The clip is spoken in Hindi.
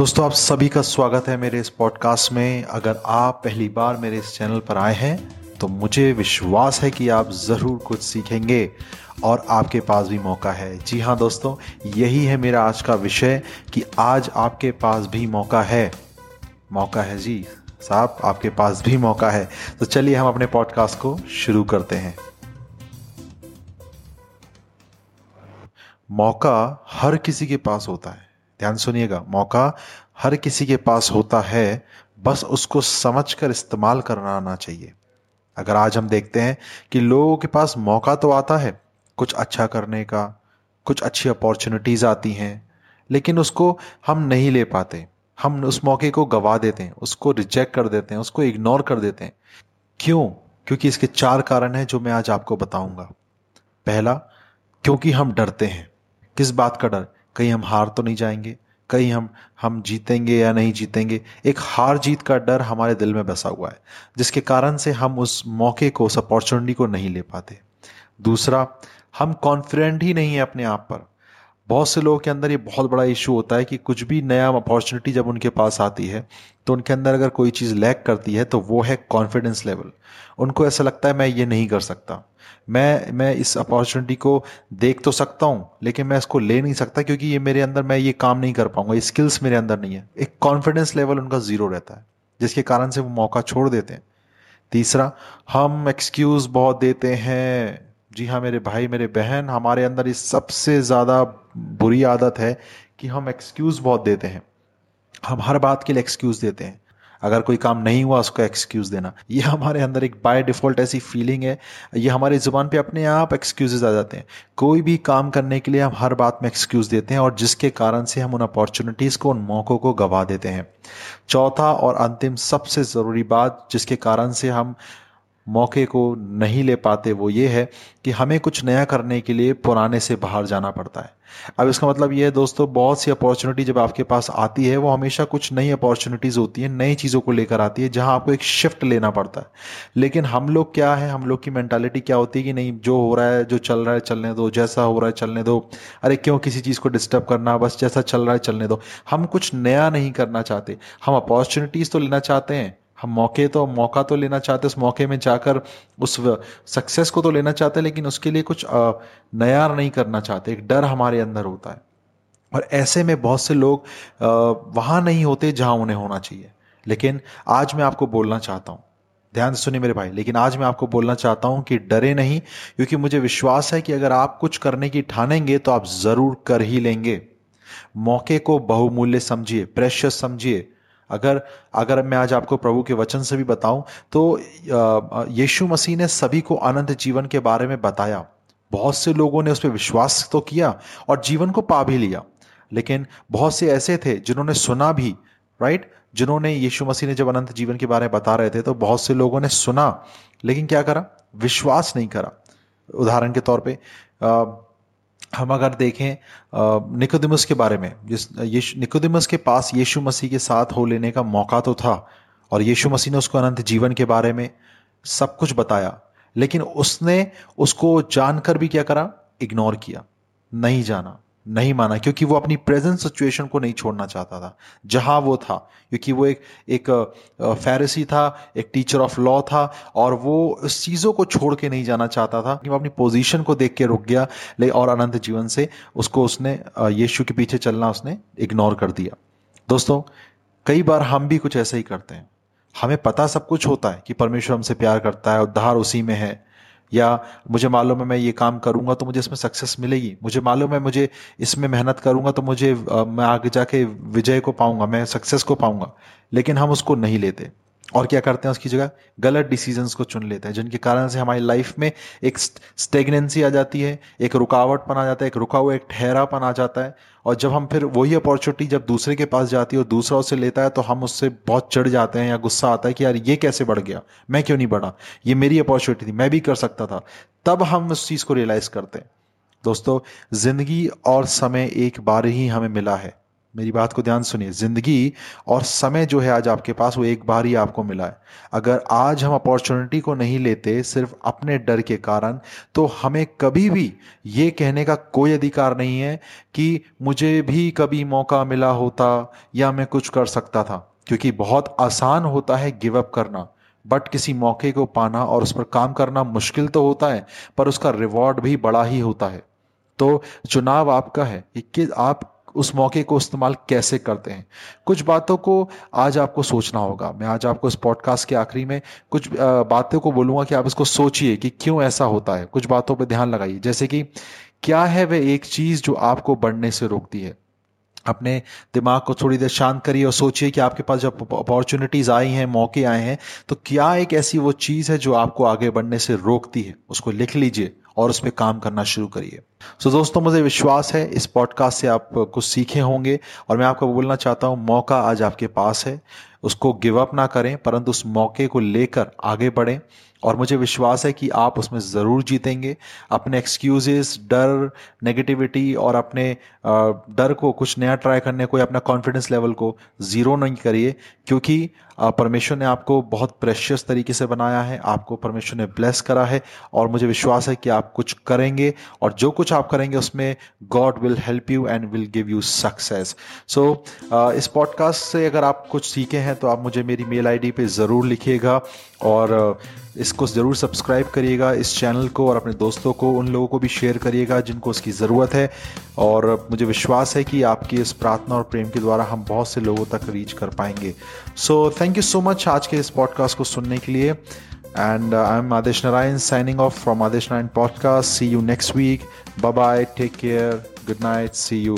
दोस्तों, आप सभी का स्वागत है मेरे इस पॉडकास्ट में। अगर आप पहली बार मेरे इस चैनल पर आए हैं तो मुझे विश्वास है कि आप ज़रूर कुछ सीखेंगे और आपके पास भी मौका है। जी हाँ दोस्तों, यही है मेरा आज का विषय कि आज आपके पास भी मौका है। मौका है जी, साहब, आपके पास भी मौका है। तो चलिए हम अपने पॉडकास्ट को शुरू करते हैं। मौका हर किसी के पास होता है। ध्यान सुनिएगा, मौका हर किसी के पास होता है, बस उसको समझकर इस्तेमाल करना आना चाहिए। अगर आज हम देखते हैं कि लोगों के पास मौका तो आता है, कुछ अच्छा करने का, कुछ अच्छी अपॉर्चुनिटीज़ आती हैं, लेकिन उसको हम नहीं ले पाते। हम उस मौके को गवा देते हैं, उसको रिजेक्ट कर देते हैं, उसको इग्नोर कर देते हैं। क्यों? क्योंकि इसके चार कारण हैं जो मैं आज आपको बताऊँगा। पहला, क्योंकि हम डरते हैं। किस बात का डर? कहीं हम हार तो नहीं जाएँगे, कहीं हम हम जीतेंगे या नहीं जीतेंगे, एक हार जीत का डर हमारे दिल में बसा हुआ है, जिसके कारण से हम उस मौके को, उस अपॉर्चुनिटी को नहीं ले पाते। दूसरा, हम कॉन्फिडेंट ही नहीं है अपने आप पर। बहुत से लोगों के अंदर ये बहुत बड़ा इशू होता है कि कुछ भी नया अपॉर्चुनिटी जब उनके पास आती है तो उनके अंदर अगर कोई चीज़ लैक करती है तो वो है कॉन्फिडेंस लेवल उनको ऐसा लगता है, मैं ये नहीं कर सकता। मैं मैं इस अपॉर्चुनिटी को देख तो सकता हूँ, लेकिन मैं इसको ले नहीं सकता क्योंकि ये मेरे अंदर, मैं ये काम नहीं कर पाऊँगा। ये स्किल्स मेरे अंदर नहीं है. एक कॉन्फिडेंस लेवल उनका ज़ीरो रहता है, जिसके कारण से वो मौका छोड़ देते हैं। तीसरा, हम एक्सक्यूज़ बहुत देते हैं। जी हाँ मेरे भाई, मेरे बहन, हमारे अंदर इस सबसे ज़्यादा बुरी आदत है कि हम एक्सक्यूज़ बहुत देते हैं। हम हर बात के लिए एक्सक्यूज़ देते हैं। अगर कोई काम नहीं हुआ, उसका एक्सक्यूज देना। ये हमारे अंदर एक बाय डिफ़ॉल्ट ऐसी फीलिंग है। ये हमारी ज़ुबान पे अपने आप एक्सक्यूजेज आ जाते हैं। कोई भी काम करने के लिए हम हर बात में एक्सक्यूज देते हैं और जिसके कारण से हम उन अपॉर्चुनिटीज़ को, उन मौक़ों को गवा देते हैं। चौथा और अंतिम सबसे ज़रूरी बात जिसके कारण से हम मौके को नहीं ले पाते, वो ये है कि हमें कुछ नया करने के लिए पुराने से बाहर जाना पड़ता है। अब इसका मतलब ये है दोस्तों, बहुत सी अपॉर्चुनिटी जब आपके पास आती है, वो हमेशा कुछ नई अपॉर्चुनिटीज़ होती है, नई चीज़ों को लेकर आती है, जहाँ आपको एक शिफ्ट लेना पड़ता है। लेकिन हम लोग क्या है, हम लोग की मेंटालिटी क्या होती है कि नहीं, जो हो रहा है, जो चल रहा है, चलने दो, जैसा हो रहा है, चलने दो। अरे क्यों किसी चीज़ को डिस्टर्ब करना, बस जैसा चल रहा है, चलने दो। हम कुछ नया नहीं करना चाहते। हम अपॉर्चुनिटीज़ तो लेना चाहते हैं हम मौके तो मौका तो लेना चाहते, उस मौके में जाकर उस सक्सेस को तो लेना चाहते हैं लेकिन उसके लिए कुछ नया नहीं करना चाहते। एक डर हमारे अंदर होता है। और ऐसे में बहुत से लोग वहाँ नहीं होते जहाँ उन्हें होना चाहिए। लेकिन आज मैं आपको बोलना चाहता हूँ। ध्यान से सुनिए मेरे भाई। लेकिन आज मैं आपको बोलना चाहता हूँ कि डरे नहीं, क्योंकि मुझे विश्वास है कि अगर आप कुछ करने की ठानेंगे तो आप ज़रूर कर ही लेंगे। मौके को बहुमूल्य समझिए प्रेशियस समझिए। अगर अगर मैं आज आपको प्रभु के वचन से भी बताऊँ तो यीशु मसीह ने सभी को अनंत जीवन के बारे में बताया। बहुत से लोगों ने उस पर विश्वास तो किया और जीवन को पा भी लिया, लेकिन बहुत से ऐसे थे जिन्होंने सुना भी राइट जिन्होंने यीशु मसीह ने जब अनंत जीवन के बारे में बता रहे थे तो बहुत से लोगों ने सुना, लेकिन क्या करा? विश्वास नहीं करा। उदाहरण के तौर पे हम अगर देखें निकोदिमस के बारे में, जिस, यीशु, निकोदिमस के पास यीशु मसीह के साथ हो लेने का मौका तो था, और यीशु मसीह ने उसको अनंत जीवन के बारे में सब कुछ बताया, लेकिन उसने उसको जानकर भी क्या करा? इग्नोर किया, नहीं जाना। नहीं माना, क्योंकि वो अपनी प्रेजेंट सिचुएशन को नहीं छोड़ना चाहता था। जहाँ वो था, क्योंकि वो एक एक फैरसी था, एक टीचर ऑफ़ लॉ था, और वो उस चीज़ों को छोड़ के नहीं जाना चाहता था। वो अपनी पोजीशन को देख के रुक गया, ले, और अनंत जीवन से उसको उसने यीशु के पीछे चलना उसने इग्नोर कर दिया। दोस्तों, कई बार हम भी कुछ ऐसे ही करते हैं। हमें पता सब कुछ होता है कि परमेश्वर हमसे प्यार करता है, उद्धार उसी में है। या मुझे मालूम है मैं ये काम करूँगा तो मुझे इसमें सक्सेस मिलेगी। मुझे मालूम है मुझे इसमें मेहनत करूँगा तो मुझे मैं आगे जाके विजय को पाऊँगा, मैं सक्सेस को पाऊँगा। लेकिन हम उसको नहीं लेते। और क्या करते हैं उसकी जगह? गलत डिसीजंस को चुन लेते हैं, जिनके कारण से हमारी लाइफ में एक स्टेगनेंसी आ जाती है, एक रुकावटपन आ जाता है, एक रुका हुआ, एक ठहरापन आ जाता है, और जब हम फिर वही अपॉर्चुनिटी जब दूसरे के पास जाती है और दूसरा उसे लेता है तो हम उससे बहुत चढ़ जाते हैं या गुस्सा आता है कि यार ये कैसे बढ़ गया? मैं क्यों नहीं बढ़ा? ये मेरी अपॉर्चुनिटी थी, मैं भी कर सकता था। तब हम उस चीज़ को रियलाइज़ करते हैं। दोस्तों, ज़िंदगी और समय एक बार ही हमें मिला है। मेरी बात को ध्यान सुनिए। ज़िंदगी और समय जो है आज आपके पास, वो एक बार ही आपको मिला है। अगर आज हम अपॉर्चुनिटी को नहीं लेते, सिर्फ़ अपने डर के कारण तो हमें कभी भी ये कहने का कोई अधिकार नहीं है कि मुझे भी कभी मौका मिला होता या मैं कुछ कर सकता था। क्योंकि बहुत आसान होता है गिव अप करना। बट किसी मौके को पाना और उस पर काम करना मुश्किल तो होता है, पर उसका रिवॉर्ड भी बड़ा ही होता है। तो चुनाव आपका है। कि आप उस मौके को इस्तेमाल कैसे करते हैं? कुछ बातों को आज आपको सोचना होगा। मैं आज आपको इस पॉडकास्ट के आखिरी में कुछ बातों को बोलूँगा कि आप इसको सोचिए कि क्यों ऐसा होता है। कुछ बातों पर ध्यान लगाइए। जैसे कि, क्या है वह एक चीज़ जो आपको बढ़ने से रोकती है? अपने दिमाग को थोड़ी देर शांत करिए और सोचिए कि आपके पास जब अपॉर्चुनिटीज़ आई हैं, मौके आए हैं तो क्या एक ऐसी वो चीज़ है जो आपको आगे बढ़ने से रोकती है? उसको लिख लीजिए। और उस पर काम करना शुरू करिए। सो so, दोस्तों मुझे विश्वास है इस पॉडकास्ट से आप कुछ सीखे होंगे और मैं आपको बोलना चाहता हूँ मौका आज आपके पास है। उसको गिव अप ना करें, परंतु उस मौके को लेकर आगे बढ़ें। और मुझे विश्वास है कि आप उसमें ज़रूर जीतेंगे। अपने एक्सक्यूजेस डर नेगेटिविटी और अपने डर को कुछ नया ट्राई करने को या अपना कॉन्फिडेंस लेवल को ज़ीरो नहीं करिए, क्योंकि परमेश्वर ने आपको बहुत प्रेशियस तरीके से बनाया है। आपको परमेश्वर ने ब्लेस करा है और मुझे विश्वास है कि आप कुछ करेंगे और जो कुछ आप करेंगे उसमें God will help you and will give you success so इस पॉडकास्ट से अगर आप कुछ सीखे हैं तो आप मुझे मेरी मेल आईडी पे ज़रूर लिखिएगा और इसको ज़रूर सब्सक्राइब करिएगा इस चैनल को और अपने दोस्तों को, उन लोगों को भी शेयर करिएगा जिनको उसकी ज़रूरत है। और मुझे विश्वास है कि आपकी इस प्रार्थना और प्रेम के द्वारा हम बहुत से लोगों तक रीच कर पाएँगे। So, thank you so much आज के इस पॉडकास्ट को सुनने के लिए। And I am Adesh Narayan signing off from Adesh Narayan podcast. See you next week bye bye take care good night see you